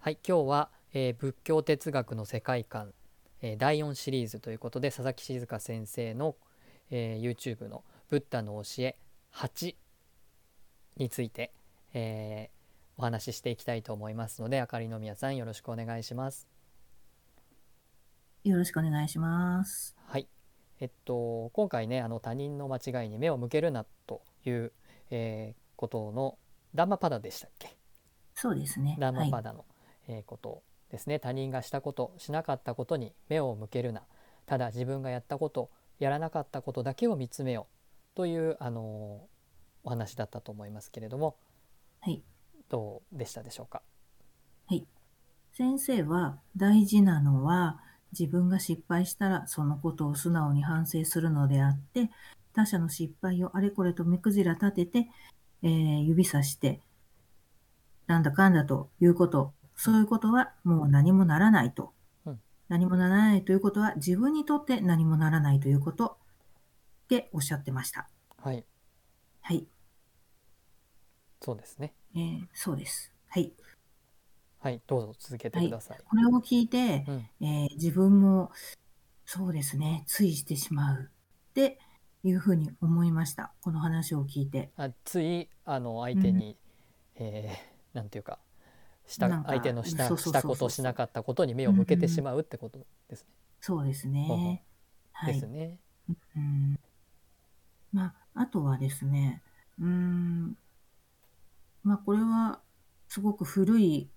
はい今日は、えー仏教哲学の世界観、えー第4シリーズということで佐々木静香先生の、えー YouTube の「ブッダの教え8」について、えーお話ししていきたいと思いますのであかりの宮さんよろしくお願いします。よろしくお願いします。はいえっと今回ねあの他人の間違いに目を向けるなという、えーことのダンマパダでしたっけ？そうですね。ダンマはいパダの、えーことですね。他人がしたことしなかったことに目を向けるな。ただ自分がやったことやらなかったことだけを見つめよう。という、あのーお話だったと思いますけれども。はい。どうでしたでしょうか？はい。先生は大事なのは自分が失敗したらそのことを素直に反省するのであって他者の失敗をあれこれと目くじら立てて、えー指さしてなんだかんだということそういうことはもう何もならないと、うん何もならないということは自分にとって何もならないということっておっしゃってました。はいはい。そうですねえーそうです。はい。はいどうぞ続けてください、これを聞いて、うんえー自分もそうですね、ついしてしまうっていうふうに思いました。この話を聞いて。あついあの相手に、えーなんていうかした相手のしたしたことしなかったことに目を向けてしまうってことですね。そうですね。はい。ですね。うんまあ、あとはですね、うーん、まあ、これはすごく古い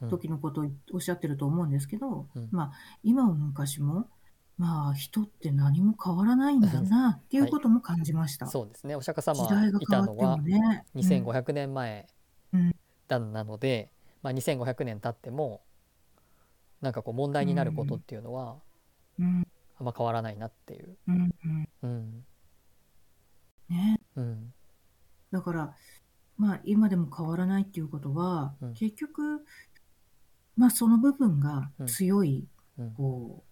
うん時のことをおっしゃってると思うんですけど、うんまあ、今も昔も、まあ、人って何も変わらないんだな っていうことも感じました。そうですね。お釈迦様時代がい変わってもたのはね。うん2500年前なので、まあ、2500年経ってもなんかこう問題になることっていうのはうん。あんま変わらないなっていう。うんね、うん。だから、まあ、今でも変わらないっていうことは、うん。結局、まあ、その部分が強い、うん。こう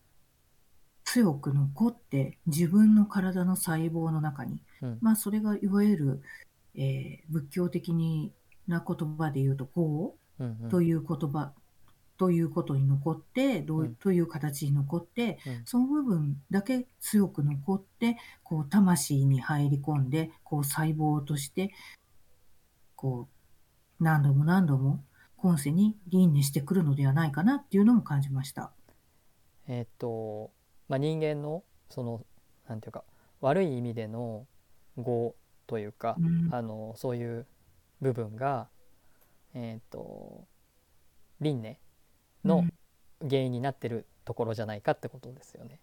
強く残って自分の体の細胞の中に、うん。まあ、それがいわゆる、えー仏教的にな言葉で言うと「業」うんうん。という言葉ということに残ってどううん。という形に残って、うん。その部分だけ強く残ってこう魂に入り込んでこう細胞としてこう何度も何度も今世に輪廻してくるのではないかなっていうのも感じました。えーっと、まあ、人間のそのなんていうか悪い意味での業というか、うん。あのそういう部分がえーっと輪廻のうん。原因になってるところじゃないかってことですよね。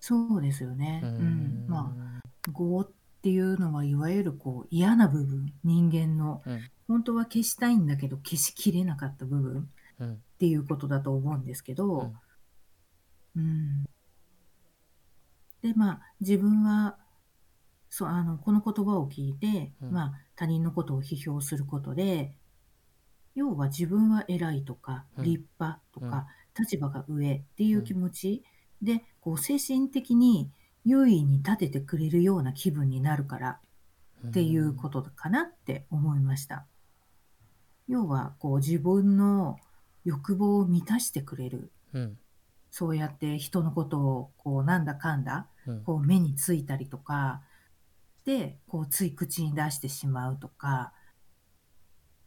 そうですよね。ううん。まあ業っていうのはいわゆるこう嫌な部分人間のうん。本当は消したいんだけど消しきれなかった部分うん。っていうことだと思うんですけど、うん。でまあ自分はそうあのこの言葉を聞いて、うん。まあ、他人のことを批評することで要は自分は偉いとかうん。立派とか、立場が上っていう気持ち。でこう精神的に優位に立ててくれるような気分になるからっていうことかなって思いました。要はこう自分の欲望を満たしてくれる。うん。そうやって人のことをこうなんだかんだうん。こう目についたりとかでこうつい口に出してしまうとか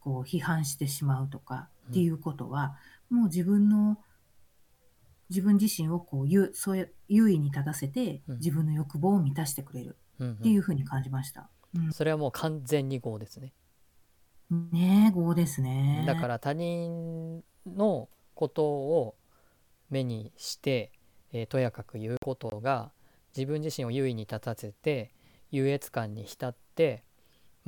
こう批判してしまうとかっていうことは、もう自分の自分自身をこう優そうや優位に立たせてうん自分の欲望を満たしてくれるうんっていうふうに感じました。うんそれはもう完全に業ですね。ねえ、業ですね。だから他人のことを目にして、えーとやかく言うことが自分自身を優位に立たせて優越感に浸って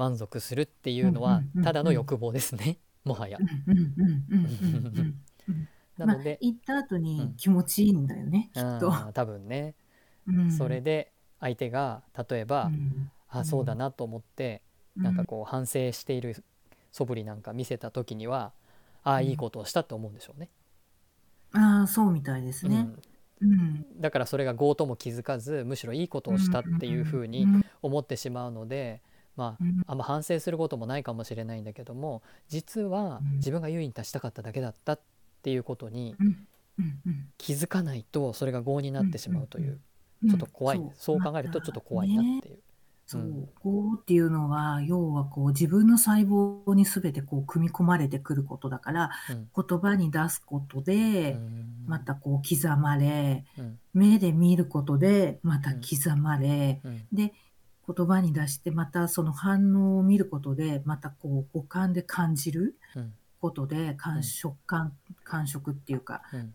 満足するっていうのはうんうんうんうん。ただの欲望ですね。もはや。う。んうんうんうんうんうんうんまあなので、行った後にうん。気持ちいいんだよね、きっと。多分ね。うん。それで相手が例えば、うん。あそうだなと思ってなんかこう反省している素振りなんか見せた時にはああうん。いいことをしたって思うんでしょうね。ああ、そうみたいですね。うん。うん。だからそれが業とも気づかずむしろいいことをしたっていうふうにん。思ってしまうのでまあうん。あんま反省することもないかもしれないんだけども実はうん。自分が優位に立ちたかっただけだったっていうことに気づかないとそれが業になってしまうといううん。ちょっと怖い、う。んそう考えるとちょっと怖いなっていう。そううん。業っていうのは要はこう自分の細胞に全てこう組み込まれてくることだからうん。言葉に出すことでうん。またこう刻まれうん。目で見ることでまたうん。刻まれうん。で言葉に出してまたその反応を見ることでまたこう五感で感じるうん。ことで感触感感触っていうか、うん。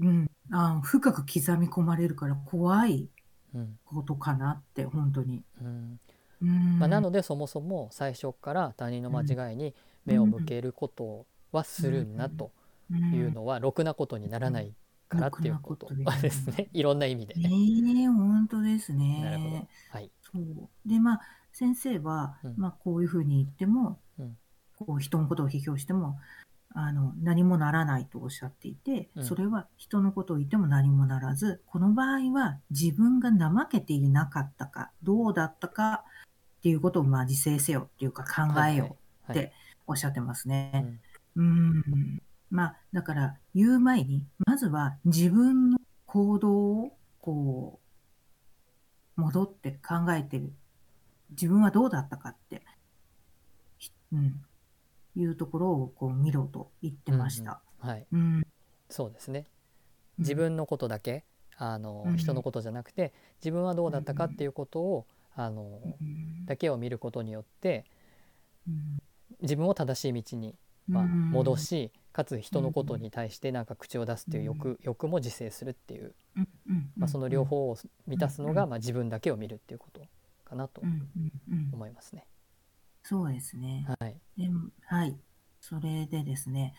うん、あ深く刻み込まれるから怖いうん。ことかなって本当に。うん。うん。まあ、なのでそもそも最初から他人の間違いに目を向けることはするなというのはろくなことにならないからっていうこと ですね。いろんな意味でね。ね。え本当ですなるほど。ね。はいそう。でまあ先生は、うん。まあ、こういうふうに言っても、うん。こう人のことを批評してもあの何もならないとおっしゃっていて、うん。それは人のことを言っても何もならずこの場合は自分が怠けていなかったかどうだったかっていうことをまあ自制せよっていうか考えようはいっておっしゃってますうね。ん。うん。まあだから言う前にまずは自分の行動をこう戻って考えてる。自分はどうだったかって、ひうん、いうところをこう見ろと言ってました。はい。うん。そうですね。自分のことだけあのうん。人のことじゃなくて自分はどうだったかっていうことをあのうんだけを見ることによってうん。自分を正しい道にまあうん。戻しかつ人のことに対してなんか口を出すっていう欲欲も自制するっていうまあその両方を満たすのうんがまあ自分だけを見るっていうことかなとうんうんうん思いますね。そうですね。はい。ではい。それでですね、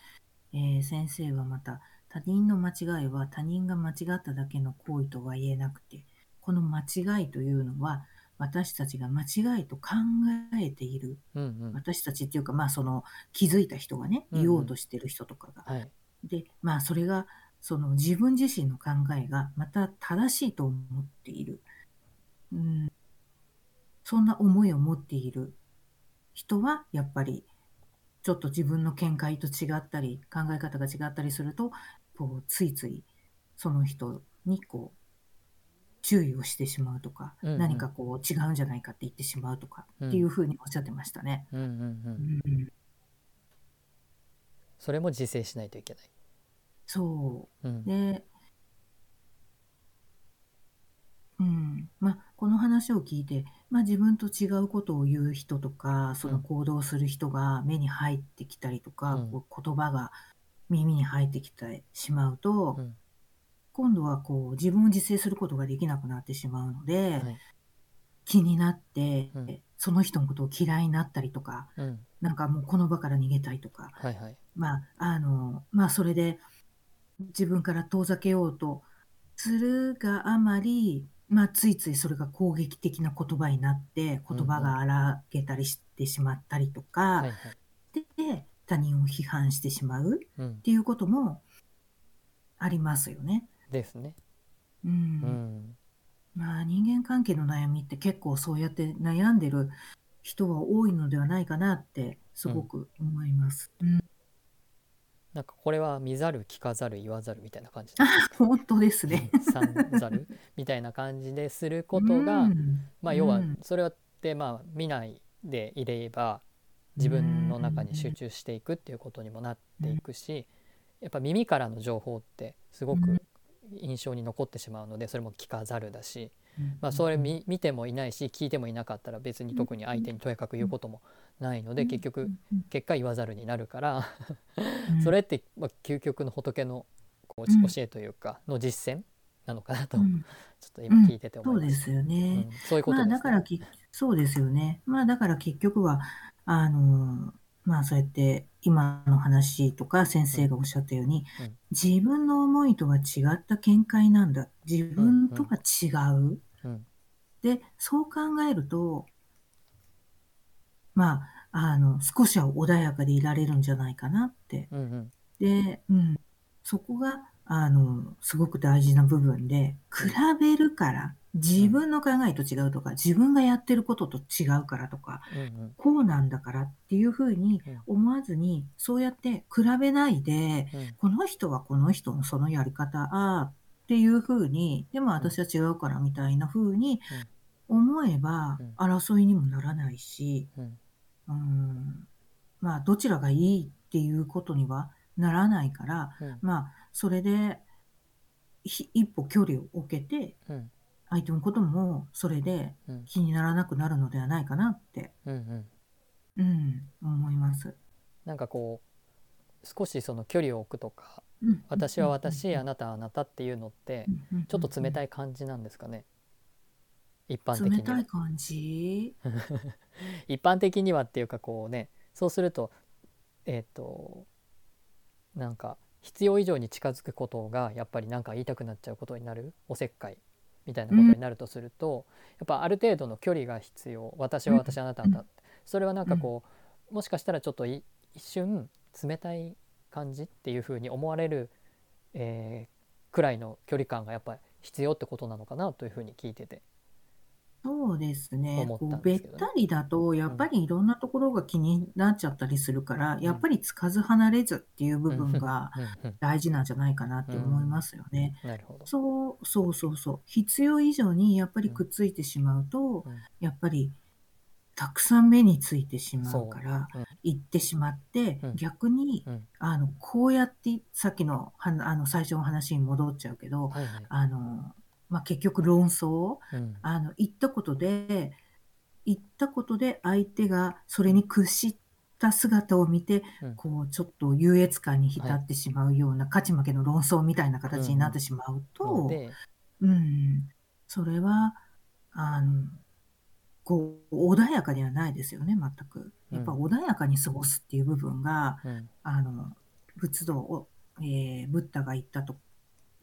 えー先生はまた、他人の間違いは他人が間違っただけの行為とは言えなくて、この間違いというのは、私たちが間違いと考えている、うんうん。私たちっていうか、まあその気づいた人がね、うんうん言おうとしてる人とかが。はい。で、まあそれが、その自分自身の考えがまた正しいと思っている。うん、そんな思いを持っている人は、やっぱり、ちょっと自分の見解と違ったり、考え方が違ったりすると、こう、ついつい、その人にこう、注意をしてしまうとか、うんうん何かこう違うんじゃないかって言ってしまうとか、うんっていうふうにおっしゃってましたね。うんうんう。うんん、それも自制しないといけない。そう。うん。で、うん、まあ、この話を聞いて、まあ、自分と違うことを言う人とか、その行動する人が目に入ってきたりとか、うんこう言葉が耳に入ってきてしまうと、うん今度はこう自分を自制することができなくなってしまうので、はい気になって、うんその人のことを嫌いになったりとか、うん。なんかもうこの場から逃げたいとか、はいはい。まあ、あの、まあ、それで自分から遠ざけようとするがあまり、まあ、ついついそれが攻撃的な言葉になって、言葉が荒げたりしてしまったりとか、はいはい。で、他人を批判してしまうっうん。ていうこともありますよね。ですね。うん。うん。まあ、人間関係の悩みって結構そうやって悩んでる人は多いのではないかなってすごく思います。うんなんかこれは見ざる聞かざる言わざるみたいな感じあ、本当ですね。三ざるみたいな感じですることが、うんまあ要はうんそれってまあ見ないでいれば自分の中に集中していくっていうことにもなっていくしやっぱ耳からの情報ってすごく印象に残ってしまうのでそれも聞かざるだし、まあ、それ見見てもいないし聞いてもいなかったら別に特に相手にとやかく言うこともないので結局結果言わざるになるからうん。それってまあ究極の仏のこううん。教えというかの実践なのかなとちょっうん。と今聞いてて思そいうました。ですよね。うん。そういうことまあですね。だからき、そうですよね。まあだから結局は、あの、まあそうやって今の話とか先生がおっしゃったように、うん。自分の思いとは違った見解なんだ。自分とは違う。うん。で、そう考えると、まあ、あの、少しは穏やかでいられるんじゃないかなって。うんうん。で、うん、そこがあの、すごく大事な部分で、比べるから、自分の考えと違うとか、自分がやってることと違うからとか、こうなんだからっていうふうにうん。思わずに、そうやって比べないで、うん。この人はこの人のそのやり方、ああっていうふうに、でも私は違うからみたいなふうに思えばうん、争いにもならないし、うん。うん、まあ、どちらがいいっていうことにはならないから、うん。まあ、それで、ひ一歩距離を置けて、うん。相手のこともそれでうん。気にならなくなるのではないかなって、うんうん。うん、思います。なんかこう少しその距離を置くとかうん。私は私あなたはあなたっていうのってちょっと冷たい。い感じなんですかね？一般的には。冷たい感じ？一般的にはっていうかこうねそうするとえっ、となんか必要以上に近づくことがやっぱりなんか言いたくなっちゃうことになる？おせっかい？みたいなことになるとすると、やっぱある程度の距離が必要。私は私あなたはあなたそれはなんかこうもしかしたらちょっとい一瞬冷たい感じっていうふうに思われる、えーくらいの距離感がやっぱり必要ってことなのかなというふうに聞いてて。そうですね。思ったこうべっんですけどね。たりだと、やっぱりいろんなところが気になっちゃったりするから、やっぱりつかず離れずっていう部分がうん。うん。大事なんじゃないかなって思いますよね。なるほど。そう、そうそう。そう。必要以上にやっぱりくっついてしまうと、うん。やっぱりたくさん目についてしまうからそう。うん、行ってしまって、うん。逆に、うん。あの、こうやって、さっきの、はあの、最初の話に戻っちゃうけど、はいはい。あの、まあ、結局論争うん。あの、言ったことで、言ったことで相手がそれに屈した姿を見て、うん。こう、ちょっと優越感に浸ってしまうような、勝ち負けの論争みたいな形になってしまうと、ので、うん、それは、あの、こう、穏やかではないですよね、全く。やっぱうん。穏やかに過ごすっていう部分が、うん。あの、仏道を、えーブッダが言ったと、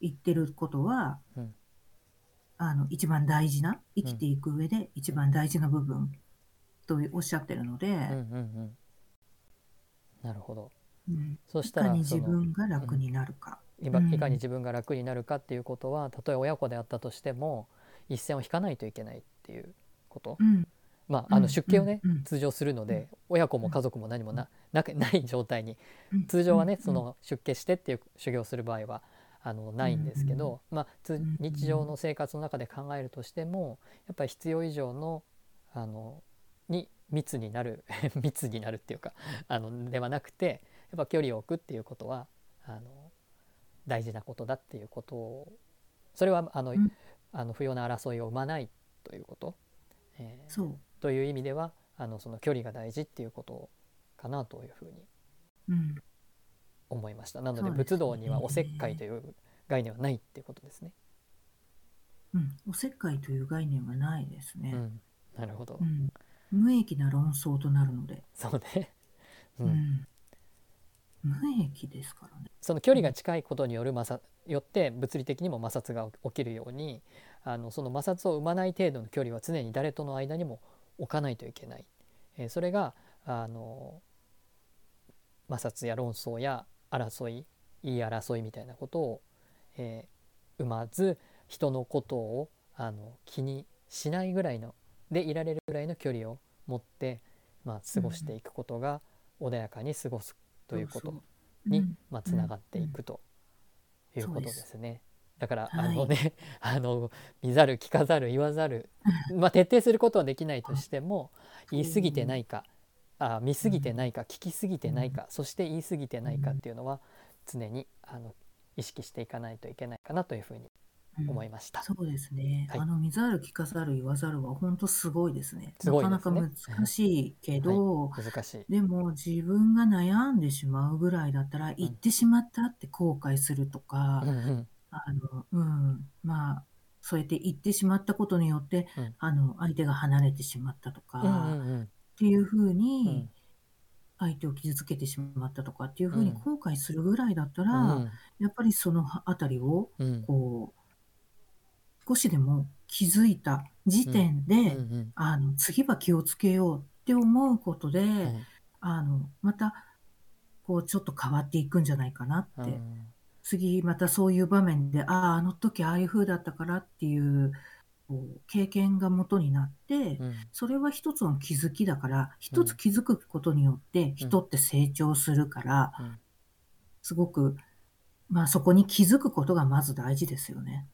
言ってることは、うんあの、一番大事な、生きていく上で一番大事な部分とおっしゃってるので、うんうんうんなるほど。うん。そしたいからに自分が楽になるか。今うん。いかに自分が楽になるかっていうことはたとえ親子であったとしても一線を引かないといけないっていうこと、うん、まああうん。の出家をね、通常するので親子も家族も何もななくない状態に。うん。通常はね、うん。その出家してっていう修行する場合はあのないんですけど、まあ、日常の生活の中で考えるとしてもやっぱり必要以上のあのに密になる 密になるっていうかあのではなくてやっぱ距離を置くっていうことはあの大事なことだっていうことをそれはあの、うん。あの不要な争いを生まないということ、えーそう。という意味ではあのその距離が大事っていうことかなというふうにうん、思いました。なので仏道にはおせっかいという概念はないっていうことですね。うん、おせっかいという概念はないですね。うん、なるほど、うん、無益な論争となるので、そうね、う うんん、無益ですからね。その距離が近いことによる摩擦よって物理的にも摩擦が起きるようにあのその摩擦を生まない程度の距離は常に誰との間にも置かないといけない、えーそれがあの摩擦や論争や争い言い争いみたいなことを、えー生まず人のことをあの気にしないぐらいのでいられるぐらいの距離を持って、まあ、過ごしていくことが穏やかに過ごすということに、つながっていくということですね。だから、はい。あのね あの見ざる聞かざる言わざる、まあ、徹底することはできないとしても言い過ぎてないかあ見過ぎてないか聞き過ぎてないか、そして言い過ぎてないかっていうのは常にあの意識していかないといけないかなというふうにうん。思いました。そうですね。はい。あの見ざる聞かざる言わざるは本当すごいですね。すね。なかなか難しいけど、難しい。でも自分が悩んでしまうぐらいだったら、言ってしまったって後悔するとか、うんうん。あの、うん、まあ、そうやって言ってしまったことによって、うん。あの、相手が離れてしまったとか、うんうんうんっていうふううにん、相手を傷つけてしまったとかっていうふうにうん。後悔するぐらいだったら、うん。やっぱりそのあたりを、うん。こう、少しでも気づいた時点で、うんうんあの、次は気をつけようって思うことで、うんあの、また、こう、ちょっと変わっていくんじゃないかなって。うん。次またそういう場面で、ああ、あの時ああいう風だったからっていう、こう経験が元になって、うんそれは一つの気づきだから、うん一つ気づくことによって人って成長するから、うんすごく、まあそこに気づくことがまず大事ですよね。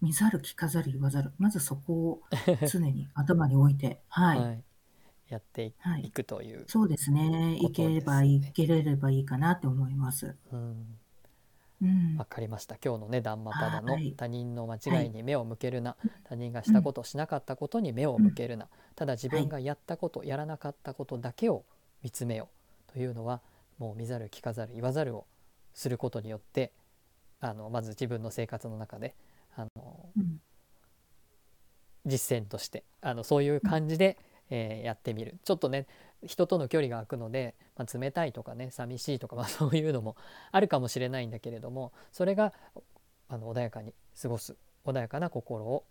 見ざる聞かざる言わざる。まずそこを常に頭に置いて、はい。はいやっていはいくという、そうですね。いければいけれればいいかなって思います。うん、うん。わ。かりました。今日のね「談まただのはい。他人の間違いに目を向けるな、他人がしたことしなかったことに目を向けるな、ただ自分がやったこと、やらなかったことだけを見つめようというのはもう見ざる聞かざる言わざるをすることによってあのまず自分の生活の中であのうん。実践としてあのそういう感じで、えーやってみる。ちょっとね人との距離が空くので、まあ、冷たいとかね寂しいとか、まあ、そういうのもあるかもしれないんだけれどもそれがあの穏やかに過ごす穏やかな心を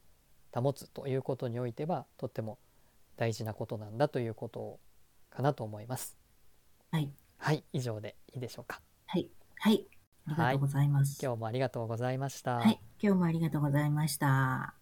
保つということにおいてはとっても大事なことなんだということかなと思います。はい。はい以上でいいでしょうか。はい。はい。ありがとうございます。今日もありがとうございました。はい。今日もありがとうございました。